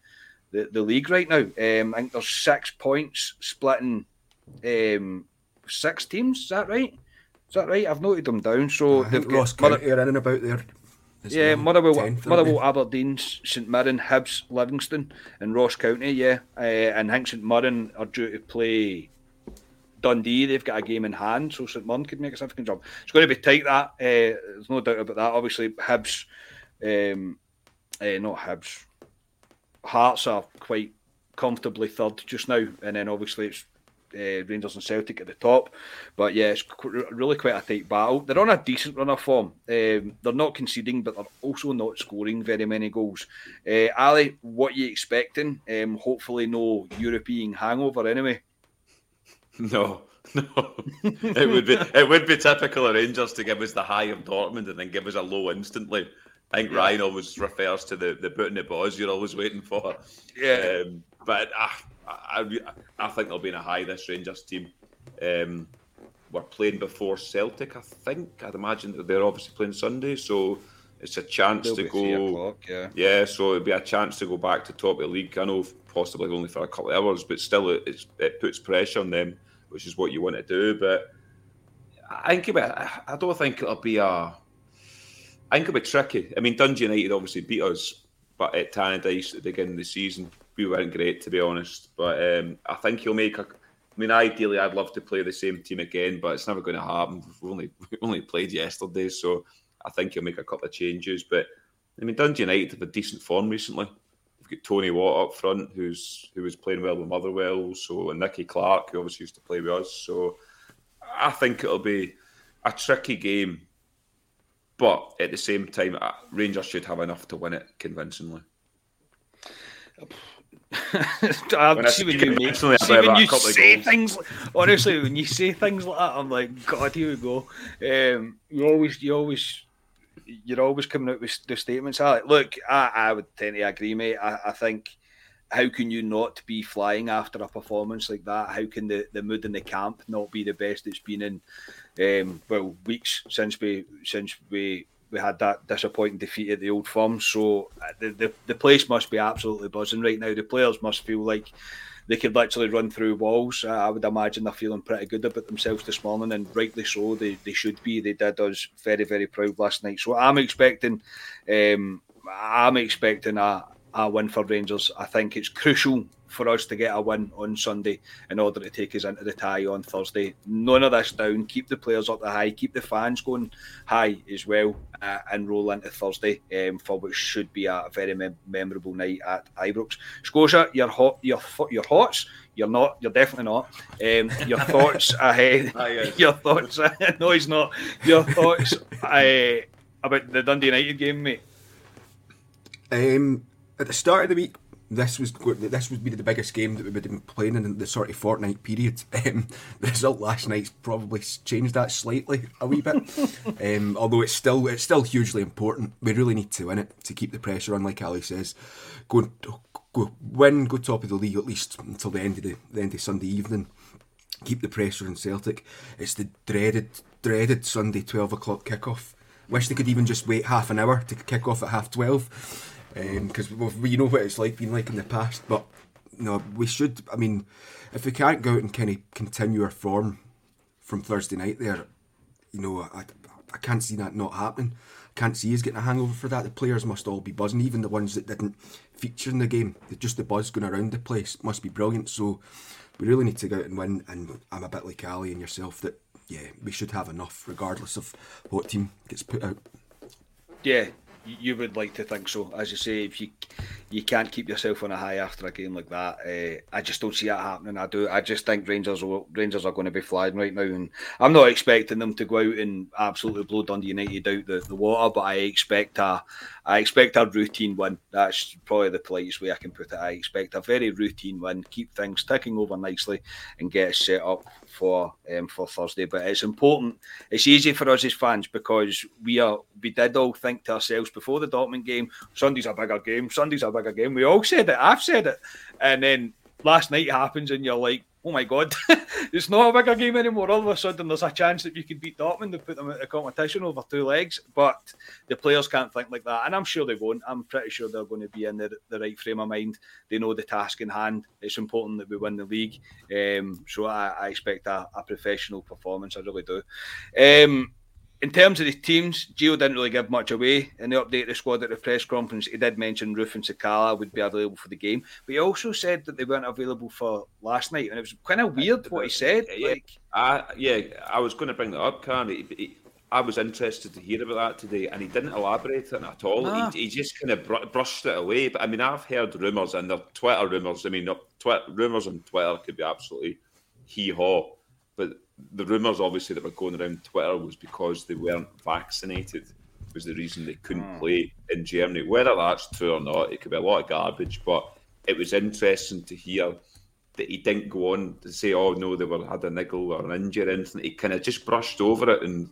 the, the league right now. Um, I think there's six points splitting um, six teams. Is that right? Is that right? I've noted them down. So I they've got Ross Mother- County are in and about there. as yeah. Motherwell, Motherwell. Aberdeen, St Mirren, Hibs, Livingston, and Ross County. Yeah, uh, and I think St Mirren are due to play Dundee. They've got a game in hand, so St Mirren could make a significant job. It's going to be tight. That uh, there's no doubt about that. Obviously, Hibs, um, uh, not Hibs, Hearts are quite comfortably third just now, and then obviously it's uh, Rangers and Celtic at the top. But yeah, it's qu- really quite a tight battle. They're on a decent run of form. Um, they're not conceding, but they're also not scoring very many goals. Uh, Ali, what are you expecting? Um, hopefully, no European hangover anyway. No, no. it would be it would be typical of Rangers to give us the high of Dortmund and then give us a low instantly. I think Ryan always refers to the the boot in the balls you're always waiting for. Yeah. Um, but I, I, I, think they'll be in a high this Rangers team. Um, we're playing before Celtic, I think. I'd imagine that they're obviously playing Sunday, so it's a chance They'll to go. yeah. Yeah, so it'd be a chance to go back to top of the league. I know possibly only for a couple of hours, but still, it, it's, it puts pressure on them, which is what you want to do. But I think it'll I don't think it'll be a. I think it'll be tricky. I mean, Dundee United obviously beat us, but at Tannadice at the beginning of the season, we weren't great to be honest. But um, I think he'll make a. I mean, ideally, I'd love to play the same team again, but it's never going to happen. We've only we only played yesterday, so I think he'll make a couple of changes. But I mean, Dundee United have a decent form recently. We've got Tony Watt up front, who's who was playing well with Motherwell, so and Nicky Clark, who obviously used to play with us. So I think it'll be a tricky game, but at the same time, uh, Rangers should have enough to win it convincingly. I When see when you make, see when you say things. Honestly, when you say things like that, I'm like, God, here we go. Um, you always, you always, you're always coming out with the statements. I like, look, I, I would tend to agree, mate. I, I think. How can you not be flying after a performance like that? How can the, the mood in the camp not be the best it's been in um, well weeks since we since we we had that disappointing defeat at the old firm. So uh, the, the the place must be absolutely buzzing right now. The players must feel like they could literally run through walls. I would imagine they're feeling pretty good about themselves this morning, and rightly so. They they should be. They did us very very proud last night. So I'm expecting, um, I'm expecting a a win for Rangers. I think it's crucial for us to get a win on Sunday in order to take us into the tie on Thursday. None of this down. Keep the players up the high. Keep the fans going high as well, uh, and roll into Thursday um, for what should be a very mem- memorable night at Ibrox. Scotia, you're hot. You're fo- you're hots. You're not. You're definitely not. Um, your thoughts ahead. your thoughts. no, he's not. Your thoughts uh, about the Dundee United game, mate. Um, at the start of the week, this was this would be the biggest game that we would have been playing in the sort of fortnight period. Um, the result last night's probably changed that slightly a wee bit. um, although it's still it's still hugely important. We really need to win it to keep the pressure on, like Ali says. Go go win, go top of the league at least until the end of the, the end of Sunday evening. Keep the pressure on Celtic. It's the dreaded dreaded Sunday twelve o'clock kickoff. Wish they could even just wait half an hour to kick off at half twelve Um, because we you know what it's like been like in the past. But no, we should. I mean, if we can't go out and kind of continue our form from Thursday night, there, you know, I, I can't see that not happening. I can't see us getting a hangover for that. The players must all be buzzing, even the ones that didn't feature in the game. Just the buzz going around the place must be brilliant. So we really need to go out and win. And I'm a bit like Ali and yourself that yeah, we should have enough regardless of what team gets put out. Yeah, you would like to think so. As you say, if you you can't keep yourself on a high after a game like that, uh, I just don't see that happening. I do. I just think Rangers will, Rangers are going to be flying right now, and I'm not expecting them to go out and absolutely blow Dundee United out the, the water. But I expect a I expect a routine win. That's probably the politest way I can put it. I expect a very routine win, keep things ticking over nicely, and get us set up for um, for Thursday. But it's important. It's easy for us as fans because we are we did all think to ourselves before the Dortmund game, Sunday's a bigger game. Sunday's a bigger game. We all said it. I've said it, and then last night happens, and you're like, oh my god, it's not a bigger game anymore. All of a sudden, there's a chance that you could beat Dortmund and put them at a competition over two legs. But the players can't think like that, and I'm sure they won't. I'm pretty sure they're going to be in the, the right frame of mind. They know the task in hand. It's important that we win the league. Um, so I, I expect a, a, professional performance. I really do. Um, in terms of the teams, Gio didn't really give much away in the update of the squad at the press conference. He did mention Roofe and Sakala would be available for the game, but he also said that they weren't available for last night, and it was kind of weird what he said. Yeah, like, I, yeah, I was going to bring that up, Karen. He, he, I was interested to hear about that today, and he didn't elaborate on it at all. Nah. He, ah. he, just kind of br- brushed it away. But I mean, I've heard rumours, and they're Twitter rumours. I mean, tw- rumours on Twitter could be absolutely hee haw, but the rumours obviously that were going around Twitter was because they weren't vaccinated was the reason they couldn't mm. play in Germany. Whether that's true or not, it could be a lot of garbage, but it was interesting to hear that he didn't go on to say, "Oh no, they were had a niggle or an injury," or anything. He kind of just brushed over it, and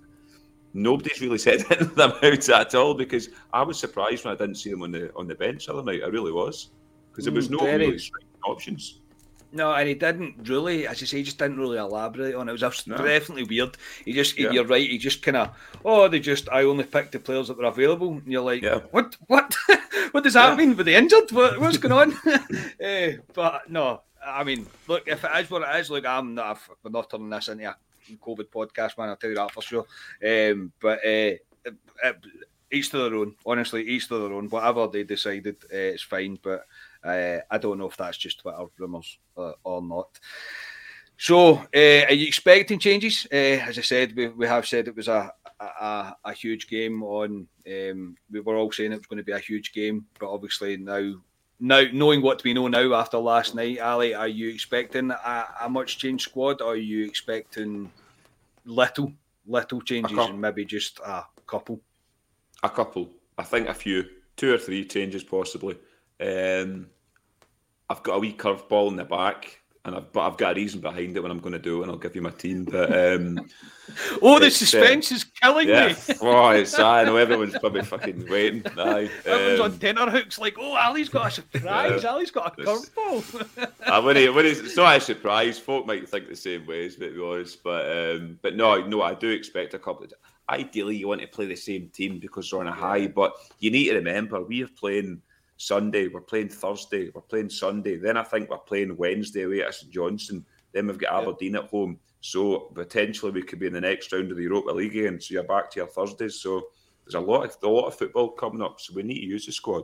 nobody's really said anything about it at all. Because I was surprised when I didn't see them on the on the bench the other night. I really was, because there was hmm, no really options. No, and he didn't really, as you say, he just didn't really elaborate on it. It was no. definitely weird. He just, yeah. you're right, he just kind of, oh, they just, I only picked the players that were available. And you're like, yeah. what, what, what does that yeah. mean? Were they injured? What, what's going on? uh, but no, I mean, look, if it is what it is, look, I'm not, we're not turning this into a COVID podcast, man. I'll tell you that for sure. Um, but uh, it, it, each to their own. Honestly, each to their own. Whatever they decided, uh, it's fine. But uh, I don't know if that's just Twitter rumours uh, or not. So, uh, are you expecting changes? Uh, as I said, we, we have said it was a a, a huge game. On um, we were all saying it was going to be a huge game, but obviously now, now knowing what we know now after last night, Ali, are you expecting a, a much changed squad, or are you expecting little little changes and maybe just a couple? A couple, I think a few, two or three changes possibly. Um, I've got a wee curveball in the back, and I've, but I've got a reason behind it when I'm going to do it, and I'll give you my team. But um, oh, the uh, suspense uh, is killing yeah. me. oh, it's I know everyone's probably fucking waiting. Aye. Everyone's um, on dinner hooks, like, oh, Ali's got a surprise. Uh, Ali's got a curveball. he, when he's, it's not a surprise. Folk might think the same ways, but be honest. But um, but no, no, I do expect a couple of. Ideally, you want to play the same team because they're on a high, but you need to remember we are playing Sunday, we're playing Thursday, we're playing Sunday. Then I think we're playing Wednesday away at St Johnstone. Then we've got Aberdeen at home. So potentially we could be in the next round of the Europa League again. So you're back to your Thursdays. So there's a lot of a lot of football coming up. So we need to use the squad.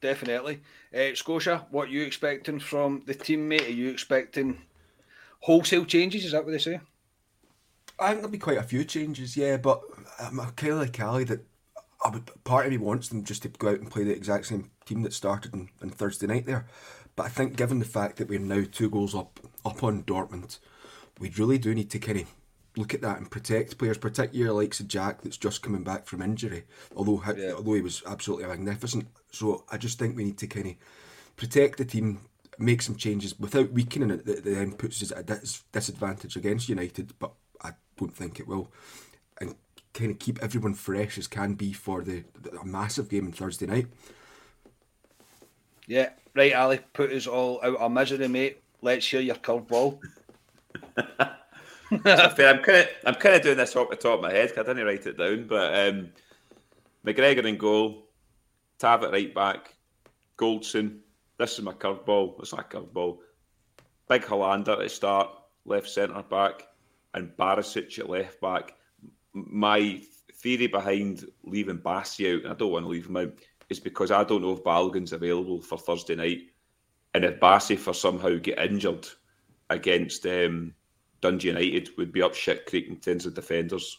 Definitely. Uh, Scotia, what are you expecting from the teammate? Are you expecting wholesale changes? Is that what they say? I think there'll be quite a few changes, yeah, but I'm kind of like Ali that I would, part of me wants them just to go out and play the exact same team that started on, on Thursday night there. But I think given the fact that we're now two goals up up on Dortmund, we really do need to kind of look at that and protect players, particularly likes of Jack that's just coming back from injury. Although yeah. although he was absolutely magnificent, so I just think we need to kind of protect the team, make some changes without weakening it. That then puts us at a disadvantage against United, but I don't think it will. And kind of keep everyone fresh as can be for the, the massive game on Thursday night. Yeah, right, Ali. Put us all out of misery, mate. Let's hear your curveball. I'm kind of I'm kind of doing this off the top of my head. I didn't write it down, but um, McGregor in goal, Tav at right back, Goldson. This is my curveball. It's not a curveball. Big Helander at start, left centre back, and Barisic at left back my theory behind leaving Bassey out, and I don't want to leave him out, is because I don't know if Balogun's available for Thursday night. And if Bassey for somehow get injured against um, Dundee United, would be up shit creek in terms of defenders.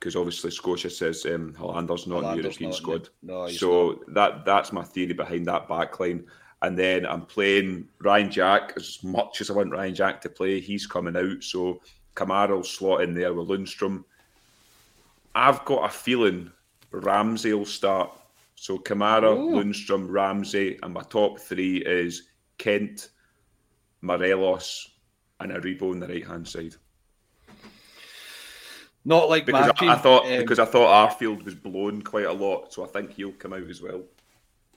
because obviously Scotia says um, Helander's not in the European not squad. no, so that that's my theory behind that back line. And then I'm playing Ryan Jack as much as I want Ryan Jack to play. He's coming out, so Kamara will slot in there with Lundstram. I've got a feeling Ramsey will start. So Kamara, Lundstram, Ramsey, and my top three is Kent, Morelos, and Aribo on the right hand side. Not like Because Matthew, I, I thought um, because I thought Arfield was blown quite a lot, so I think he'll come out as well.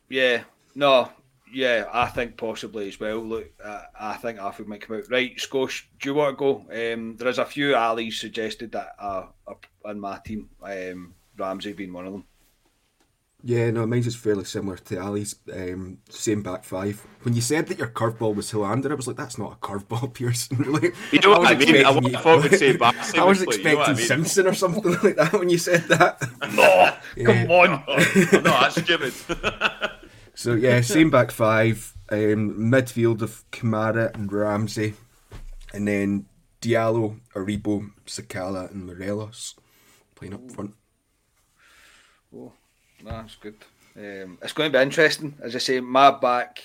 Yeah, no, yeah, I think possibly as well. Look, uh, I think Arfield might come out. Right, Scosh, do you want to go? Um, there is a few alleys suggested that are up on my team, um, Ramsey being one of them. Yeah, no, mine's is fairly similar to Ali's. Um, same back five. When you said that your curveball was Helander, I was like, that's not a curveball, Pearson. Really? You know what was I mean? I expecting would- I thought we'd say back I was seven, but you know expecting I mean? Simpson or something like that when you said that. No, come on. no, that's stupid. So yeah, same back five. Um, midfield of Kamara and Ramsey, and then Diallo, Aribo, Sakala, and Morelos playing up front. Oh, that's good. Um, it's going to be interesting. As I say, my back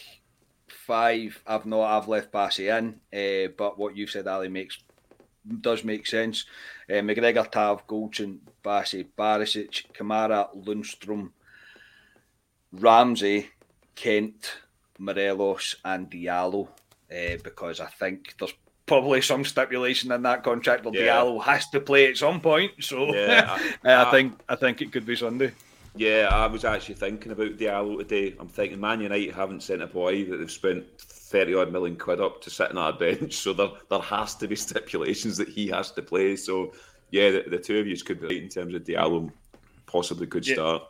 five, I've not, I've left Bassey in, uh, but what you've said, Ali, makes does make sense. Uh, McGregor, Tav, Goldson, Bassey, Barisic, Kamara, Lundstram, Ramsey, Kent, Morelos, and Diallo, uh, because I think there's probably some stipulation in that contract where Yeah. Diallo has to play at some point. So Yeah, I- I, I- think I think it could be Sunday. Yeah, I was actually thinking about Diallo today. I'm thinking Man United haven't sent a boy that they've spent thirty odd million quid up to sit on our bench, so there there has to be stipulations that he has to play. So yeah, the, the two of you could be right in terms of Diallo possibly could Yeah. start.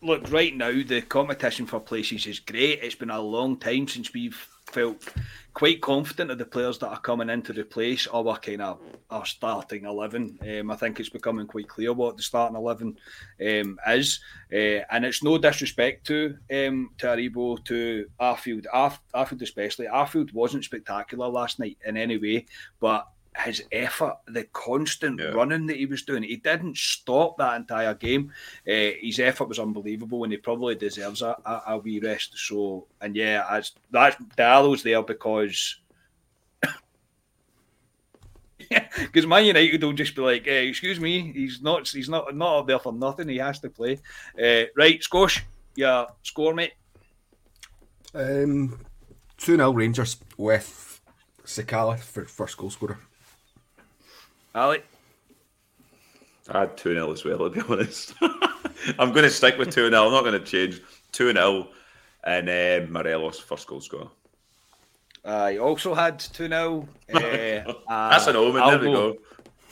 look, right now the competition for places is great. It's been a long time since we've felt quite confident of the players that are coming in to replace our kind of our starting eleven. Um, I think it's becoming quite clear what the starting eleven um, is, uh, and it's no disrespect to um, to Aribo, to Arfield, Arf- Arfield especially. Arfield wasn't spectacular last night in any way, but his effort, the constant Yeah. running that he was doing, he didn't stop that entire game. Uh, his effort was unbelievable, and he probably deserves a, a, a wee rest. So, and yeah, as that's Diallo's there because. Because Man United will just be like, eh, "Excuse me, he's not, he's not, not up there for nothing. He has to play." Uh, right, Scosh, yeah, score, mate. Um, 2 0 Rangers with Sakala for first goal scorer. Ali, I had 2 0 as well, to be honest. I'm going to stick with 2 0. I'm not going to change. 2 0 and um, Morelos, first goal scorer. I also had two 0 uh, That's an omen. I'll there we go- go.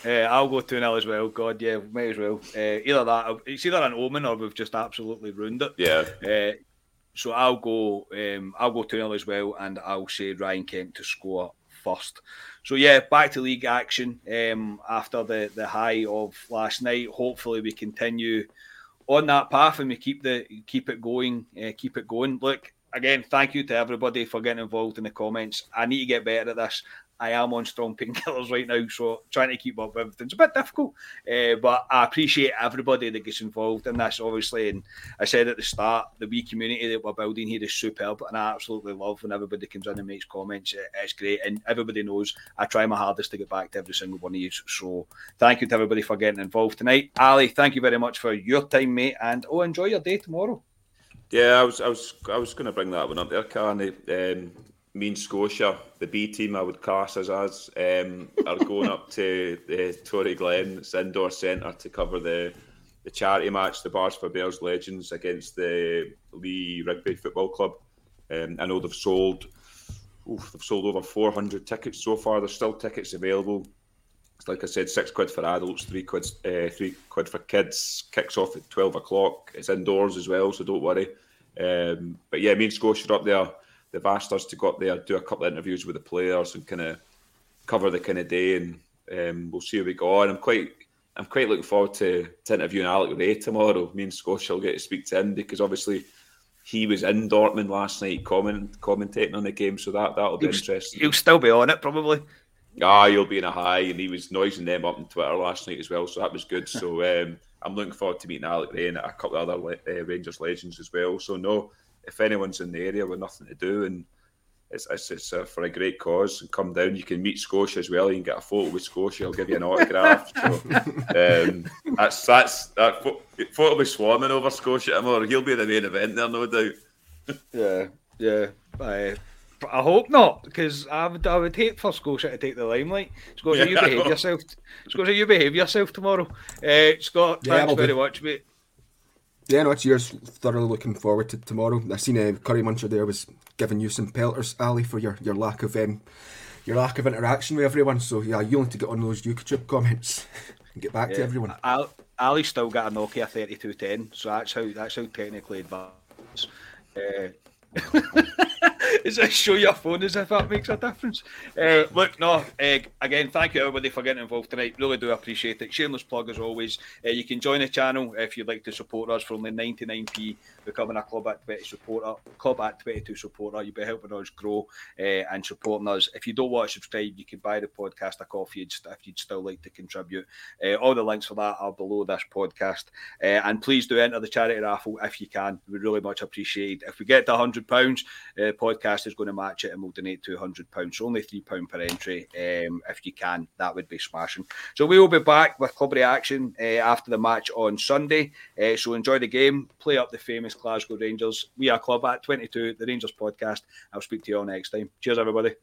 Uh, I'll go 2 0 as well. God, yeah, may as well. Uh, either that, it's either an omen or we've just absolutely ruined it. Yeah. Uh, so I'll go. Um, I'll go 2 0 as well, and I'll say Ryan Kent to score first. So yeah, back to league action um, after the the high of last night. Hopefully, we continue on that path and we keep the keep it going. Uh, keep it going. Look again. Thank you to everybody for getting involved in the comments. I need to get better at this. I am on strong painkillers right now, so trying to keep up with everything's a bit difficult. Uh, but I appreciate everybody that gets involved in this, obviously. And I said at the start, the wee community that we're building here is superb, and I absolutely love when everybody comes in and makes comments. It- It's great, and everybody knows I try my hardest to get back to every single one of you. So thank you to everybody for getting involved tonight. Ali, thank you very much for your time, mate, and oh, enjoy your day tomorrow. Yeah, I was, I was, I was going to bring that one up there, Carney. Um, me and Scotia, the B team, I would class as us, um, are going up to the Toryglen, it's indoor centre, to cover the the charity match, the Bars for Bears Legends against the Lee Rugby Football Club. Um, I know they've sold, oof, they've sold over 400 tickets so far. There's still tickets available. It's like I said, six quid for adults, three quid, uh, three quid for kids. Kicks off at twelve o'clock. It's indoors as well, so don't worry. Um, but yeah, me and Scotia are up there. They've asked us to go up there, do a couple of interviews with the players, and kind of cover the kind of day, and um, we'll see how we go on. I'm quite, I'm quite looking forward to, to interviewing Alex Rae tomorrow. Me and Scotia will get to speak to him because obviously he was in Dortmund last night, comment, commentating on the game, so that that'll be He'll, interesting. he'll still be on it, probably. Ah, you'll be in a high, and he was noising them up on Twitter last night as well, so that was good. So um, I'm looking forward to meeting Alex Rae and a couple of other uh, Rangers legends as well. So no, if anyone's in the area with nothing to do and it's it's, it's uh, for a great cause, and come down, you can meet Scotia as well. You can get a photo with Scotia. I'll give you an autograph. so um, that's that's that photo will be swarming over Scotia tomorrow. He'll be the main event there, no doubt. yeah, yeah. I, I hope not, because I would I would hate for Scotia to take the limelight. Scotia, yeah, you behave yourself. Scotia, you behave yourself tomorrow. Uh, Scott, yeah, thanks very much, mate. Yeah, no, it's yours. Thoroughly looking forward to tomorrow. I've seen a uh, Curry Muncher there was giving you some pelters, Ali, for your, your lack of um, your lack of interaction with everyone. So yeah, you need to get on those YouTube comments and get back yeah. to everyone. Al, Ali still got a Nokia thirty two ten, so that's how that's how technically advanced. Uh, Is it show your phone as if that makes a difference? Uh, look, no, uh, again, thank you everybody for getting involved tonight. Really do appreciate it. Shameless plug as always. Uh, you can join the channel if you'd like to support us for only 99p, becoming a Club at 20 supporter, Club at 22 supporter. You'll be helping us grow uh, and supporting us. If you don't want to subscribe, you can buy the podcast a coffee if you'd still like to contribute. Uh, all the links for that are below this podcast. Uh, and please do enter the charity raffle if you can. We really much appreciate If we get to 100 pounds, uh, podcast is going to match it and we'll donate £200. So only £3 per entry. Um, if you can, that would be smashing. So we will be back with club reaction uh, after the match on Sunday. Uh, so enjoy the game, play up the famous Glasgow Rangers. We are Club at 22, the Rangers podcast. I'll speak to you all next time. Cheers, everybody.